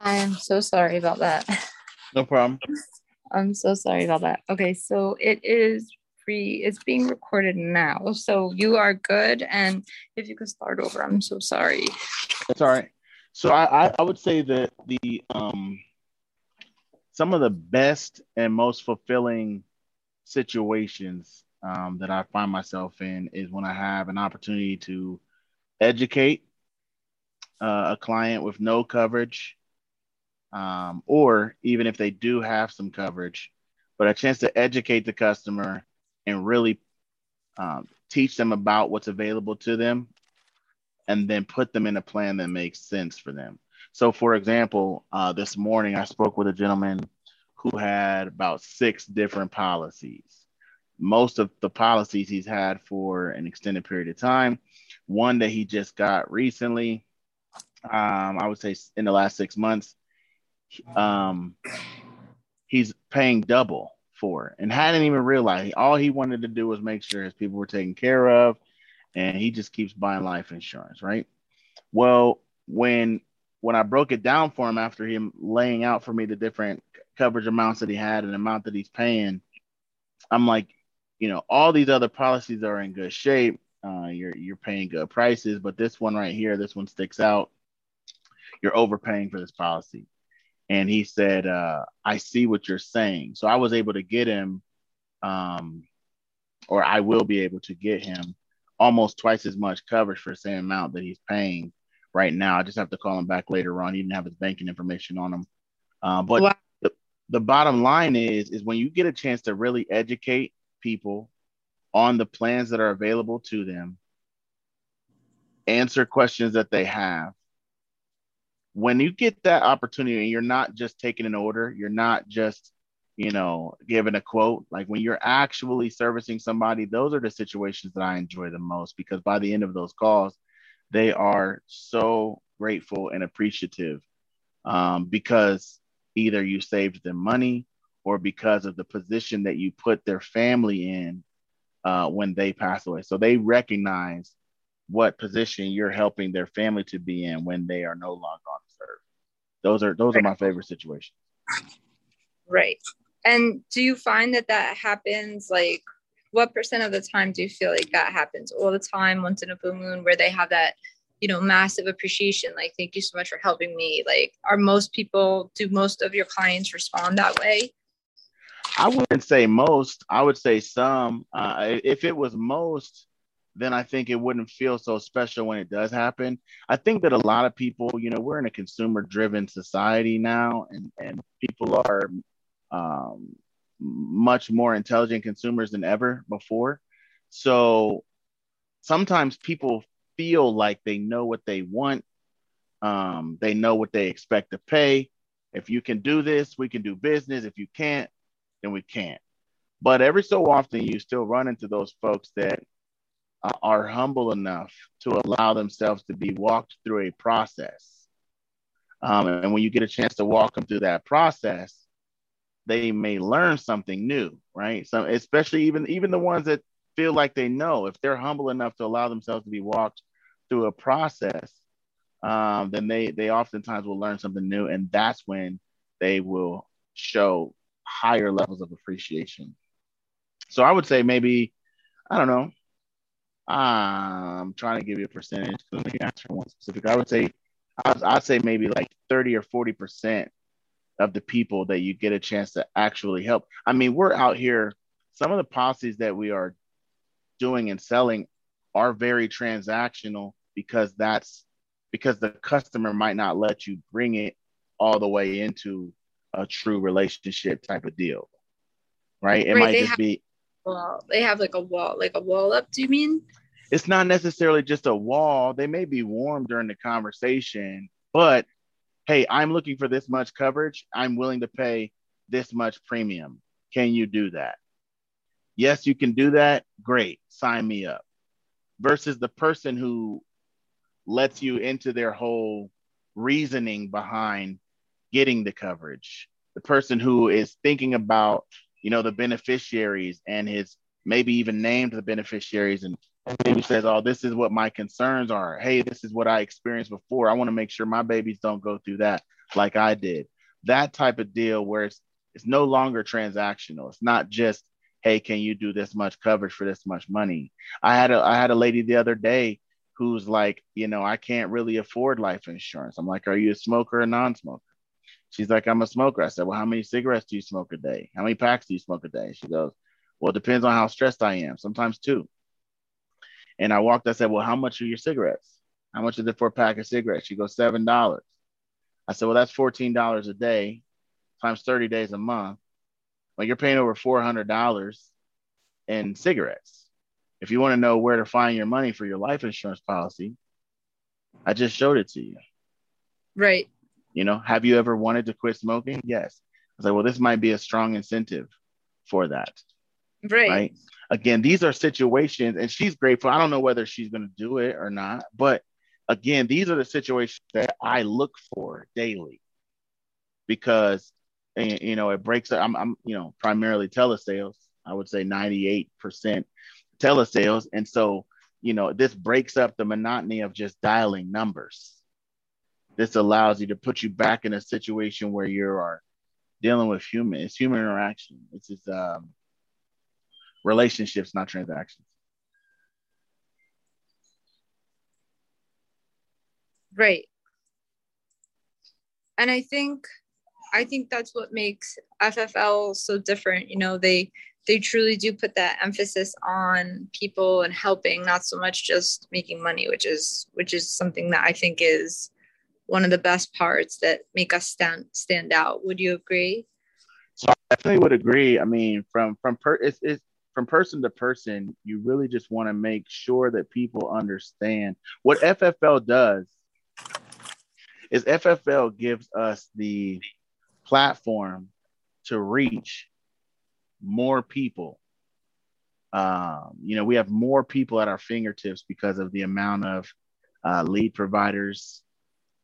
I am so sorry about that. No problem. I'm so sorry about that. Okay, so it is free. It's being recorded now. So you are good. And if you could start over, I'm so sorry. That's all right. So I, I, I would say that the um some of the best and most fulfilling situations um, that I find myself in is when I have an opportunity to educate uh, a client with no coverage, um, or even if they do have some coverage, but a chance to educate the customer and really um, teach them about what's available to them and then put them in a plan that makes sense for them. So, for example, uh, this morning I spoke with a gentleman who had about six different policies. Most of the policies he's had for an extended period of time. One that he just got recently, um, I would say in the last six months, um, he's paying double for and hadn't even realized. All he wanted to do was make sure his people were taken care of, and he just keeps buying life insurance, right? Well, when when I broke it down for him after him laying out for me the different coverage amounts that he had and the amount that he's paying, I'm like, you know, all these other policies are in good shape. Uh, you're you're paying good prices, but this one right here, this one sticks out. You're overpaying for this policy. And he said, uh, I see what you're saying. So I was able to get him, um, or I will be able to get him almost twice as much coverage for the same amount that he's paying right now. I just have to call him back later on. He didn't have his banking information on him. Uh, but wow. the, the bottom line is, is when you get a chance to really educate people on the plans that are available to them, answer questions that they have. When you get that opportunity and you're not just taking an order, you're not just, you know, giving a quote, like when you're actually servicing somebody, those are the situations that I enjoy the most because by the end of those calls, they are so grateful and appreciative um, because either you saved them money or because of the position that you put their family in uh, when they pass away. So they recognize what position you're helping their family to be in when they are no longer on. Those are those right. are my favorite situations. Right. And do you find that that happens like what percent of the time do you feel like that happens all the time once in a blue moon where they have that you know massive appreciation like thank you so much for helping me like are most people do most of your clients respond that way i wouldn't say most i would say some uh, if it was most then i think it wouldn't feel so special when it does happen i think that a lot of people you know we're in a consumer driven society now and and people are um, much more intelligent consumers than ever before. So sometimes people feel like they know what they want. Um, they know what they expect to pay. If you can do this, we can do business. If you can't, then we can't. But every so often, you still run into those folks that uh, are humble enough to allow themselves to be walked through a process. Um, and when you get a chance to walk them through that process, they may learn something new, right? So especially even even the ones that feel like they know, if they're humble enough to allow themselves to be walked through a process, um, then they they oftentimes will learn something new, and that's when they will show higher levels of appreciation. So I would say maybe, I don't know. Um, I'm trying to give you a percentage. Let me answer one specific. I would say, I'd, I'd say maybe like 30 or 40 percent of the people that you get a chance to actually help. I mean, we're out here, some of the policies that we are doing and selling are very transactional because that's because the customer might not let you bring it all the way into a true relationship type of deal. Right? It right, might just have, be well, they have like a wall, like a wall up, do you mean? It's not necessarily just a wall. They may be warm during the conversation, but hey, I'm looking for this much coverage. I'm willing to pay this much premium. Can you do that? Yes, you can do that. Great. Sign me up. Versus the person who lets you into their whole reasoning behind getting the coverage. The person who is thinking about, you know, the beneficiaries and his maybe even named the beneficiaries and maybe says, "Oh, this is what my concerns are. Hey, this is what I experienced before. I want to make sure my babies don't go through that. like I did. That type of deal where it's it's no longer transactional. It's not just, hey, can you do this much coverage for this much money? I had a I had a lady the other day who's like, you know, I can't really afford life insurance. I'm like, are you a smoker or non-smoker? She's like, I'm a smoker. I said, well, how many cigarettes do you smoke a day? How many packs do you smoke a day? She goes, well, it depends on how stressed I am. Sometimes two. And I walked, I said, well, how much are your cigarettes? How much is it for a pack of cigarettes? She goes, $7. I said, well, that's $14 a day times 30 days a month. Well, you're paying over $400 in cigarettes. If you want to know where to find your money for your life insurance policy, I just showed it to you. Right. You know, have you ever wanted to quit smoking? Yes. I was like, well, this might be a strong incentive for that. Right. Right. Again, these are situations, and she's grateful. I don't know whether she's going to do it or not, but again, these are the situations that I look for daily because, eh, you know, it breaks. I'm, I'm you know, primarily telesales. I would say 98% telesales. And so, you know, this breaks up the monotony of just dialing numbers. This allows you to put you back in a situation where you are dealing with human. It's human interaction. It's just um, relationships, not transactions. Right. And I think I think that's what makes FFL so different. You know, they they truly do put that emphasis on people and helping, not so much just making money, which is which is something that I think is one of the best parts that make us stand stand out. Would you agree? So I definitely would agree. I mean, from from per it's, it's from person to person, you really just want to make sure that people understand what FFL does. Is FFL gives us the platform to reach more people. Um, you know, we have more people at our fingertips because of the amount of uh, lead providers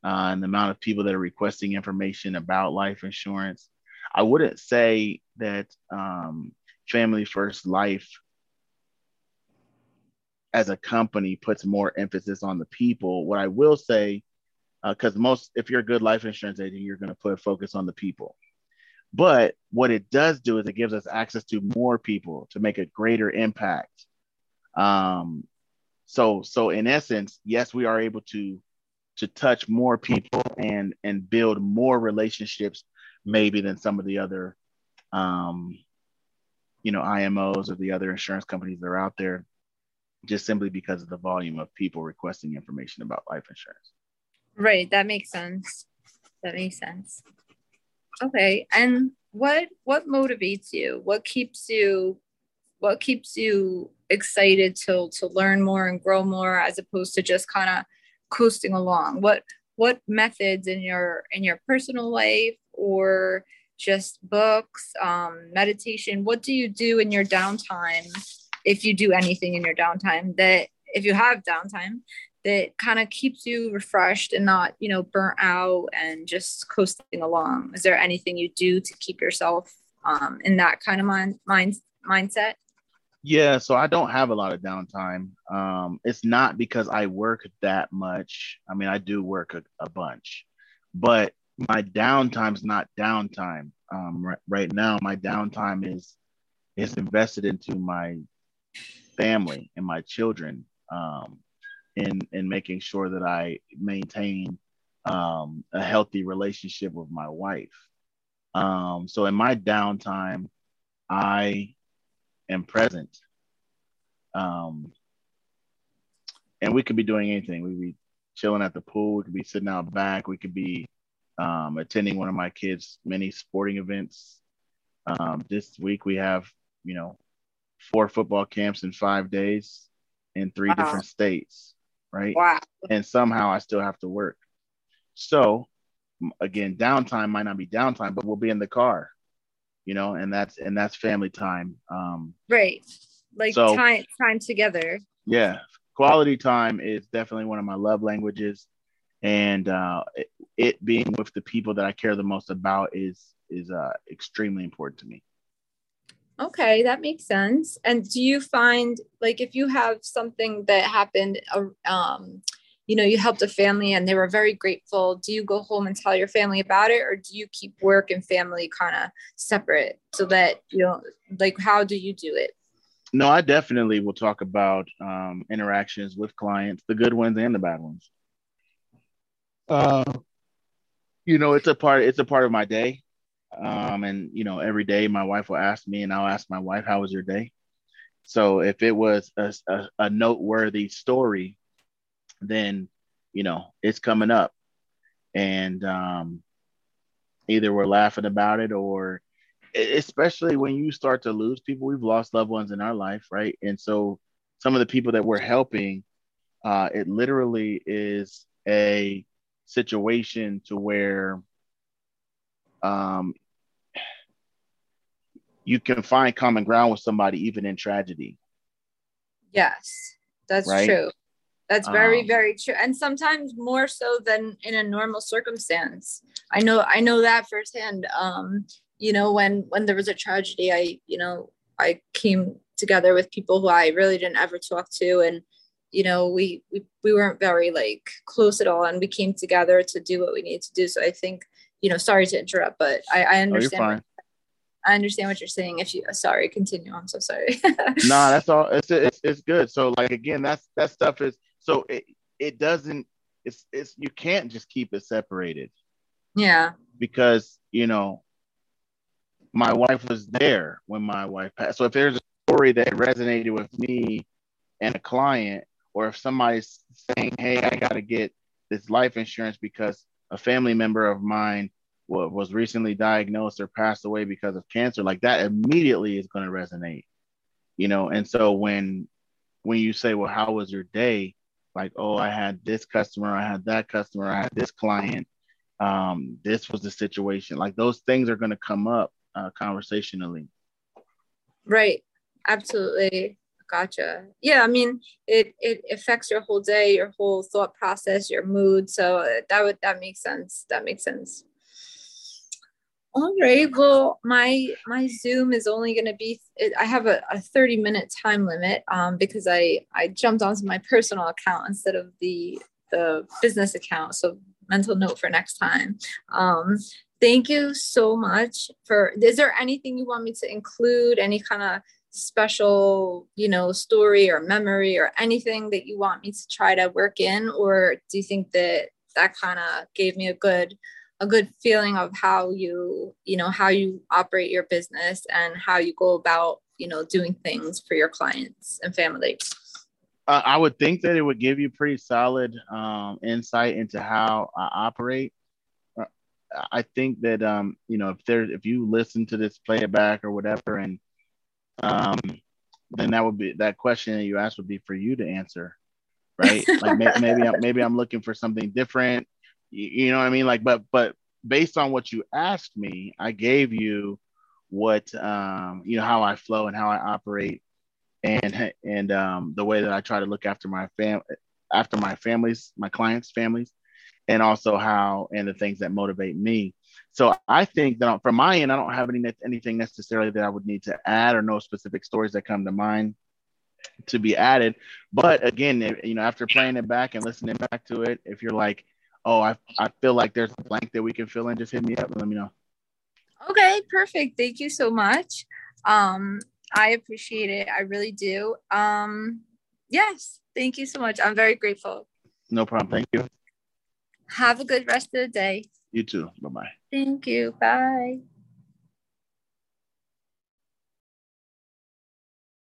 uh, and the amount of people that are requesting information about life insurance. I wouldn't say that um, Family First Life as a company puts more emphasis on the people. What I will say, because uh, most, if you're a good life insurance agent, you're going to put focus on the people. But what it does do is it gives us access to more people to make a greater impact. Um, so, so in essence, yes, we are able to to touch more people and and build more relationships, maybe than some of the other um, you know IMOs or the other insurance companies that are out there, just simply because of the volume of people requesting information about life insurance. Right, that makes sense. That makes sense. Okay, and what what motivates you? What keeps you what keeps you excited to to learn more and grow more as opposed to just kind of coasting along? What what methods in your in your personal life or just books, um, meditation? What do you do in your downtime, if you do anything in your downtime that, if you have downtime, that kind of keeps you refreshed and not, you know, burnt out and just coasting along? Is there anything you do to keep yourself um, in that kind of mind, mind mindset? Yeah, so I don't have a lot of downtime. Um, it's not because I work that much. I mean, I do work a, a bunch, but my downtime's not downtime. Um, right, right now, my downtime is is invested into my family and my children, um, in in making sure that I maintain um, a healthy relationship with my wife. Um, so in my downtime, I am present. Um, and we could be doing anything. We could be chilling at the pool. We could be sitting out back. We could be um, attending one of my kids' many sporting events. Um, this week we have, you know, four football camps in five days in three wow. different states, right? Wow. And somehow I still have to work. So again, downtime might not be downtime, but we'll be in the car, you know, and that's and that's family time. Um, right. Like so, time time together. Yeah. Quality time is definitely one of my love languages and uh, it, it, being with the people that I care the most about is is uh, extremely important to me. Okay, that makes sense. And do you find like if you have something that happened uh, um, you know you helped a family and they were very grateful. Do you go home and tell your family about it or do you keep work and family kind of separate so that you know like how do you do it? No i definitely will talk about um, interactions with clients the good ones and the bad ones. Uh, you know it's a part it's a part of my day. Um, and you know every day my wife will ask me and i'll ask my wife how was your day? So if it was a, a, a noteworthy story then you know it's coming up. And um, either we're laughing about it or especially when you start to lose people we've lost loved ones in our life right? And so some of the people that we're helping uh, it literally is a situation to where um, you can find common ground with somebody even in tragedy. Yes that's right? true that's very, um, very true. And sometimes more so than in a normal circumstance. I know, I know that firsthand. Um, you know, when when there was a tragedy, I, you know, I came together with people who I really didn't ever talk to. And, you know, we we, we weren't very like close at all. And we came together to do what we needed to do. So I think, you know, sorry to interrupt, but I, I understand. Oh, I understand what you're saying. If you, sorry, continue. I'm so sorry. no, nah, that's all. It's, it's it's good. So like again, that's that stuff is so it, it doesn't it's it's you can't just keep it separated. Yeah. Because you know my wife was there when my wife passed. So if there's a story that resonated with me and a client or if somebody's saying hey i got to get this life insurance because a family member of mine was recently diagnosed or passed away because of cancer like that immediately is going to resonate you know? And so when when you say well how was your day like, oh, I had this customer, I had that customer, I had this client. Um, this was the situation. Like those things are going to come up uh, conversationally. Right. Absolutely. Gotcha. Yeah. I mean, it, it affects your whole day, your whole thought process, your mood. So uh, that would, that makes sense. That makes sense. All right. Well, my my Zoom is only going to be. I have a, a thirty minute time limit um, because I I jumped onto my personal account instead of the the business account. So mental note for next time. Um, thank you so much for. Is there anything you want me to include? Any kind of special, you know, story or memory or anything that you want me to try to work in, or do you think that that kind of gave me a good a good feeling of how you you know how you operate your business and how you go about you know doing things for your clients and family? Uh, i would think that it would give you pretty solid um, insight into how i operate. Uh, i think that um, you know if there if you listen to this playback or whatever and um, then that would be that question that you asked would be for you to answer right? Like may, maybe I'm, maybe i'm looking for something different you, know what I mean? Like, but but based on what you asked me, I gave you what um, you know how I flow and how I operate, and and um, the way that I try to look after my fam after my families, my clients' families, and also how and the things that motivate me. So I think that from my end, I don't have any anything necessarily that I would need to add or no specific stories that come to mind to be added. But again, you know, after playing it back and listening back to it, if you're like, oh, I, I feel like there's a blank that we can fill in, just hit me up and let me know. Okay, perfect. Thank you so much. Um, I appreciate it. I really do. Um, yes, thank you so much. I'm very grateful. No problem. Thank you. Have a good rest of the day. You too. Bye bye. Thank you. Bye.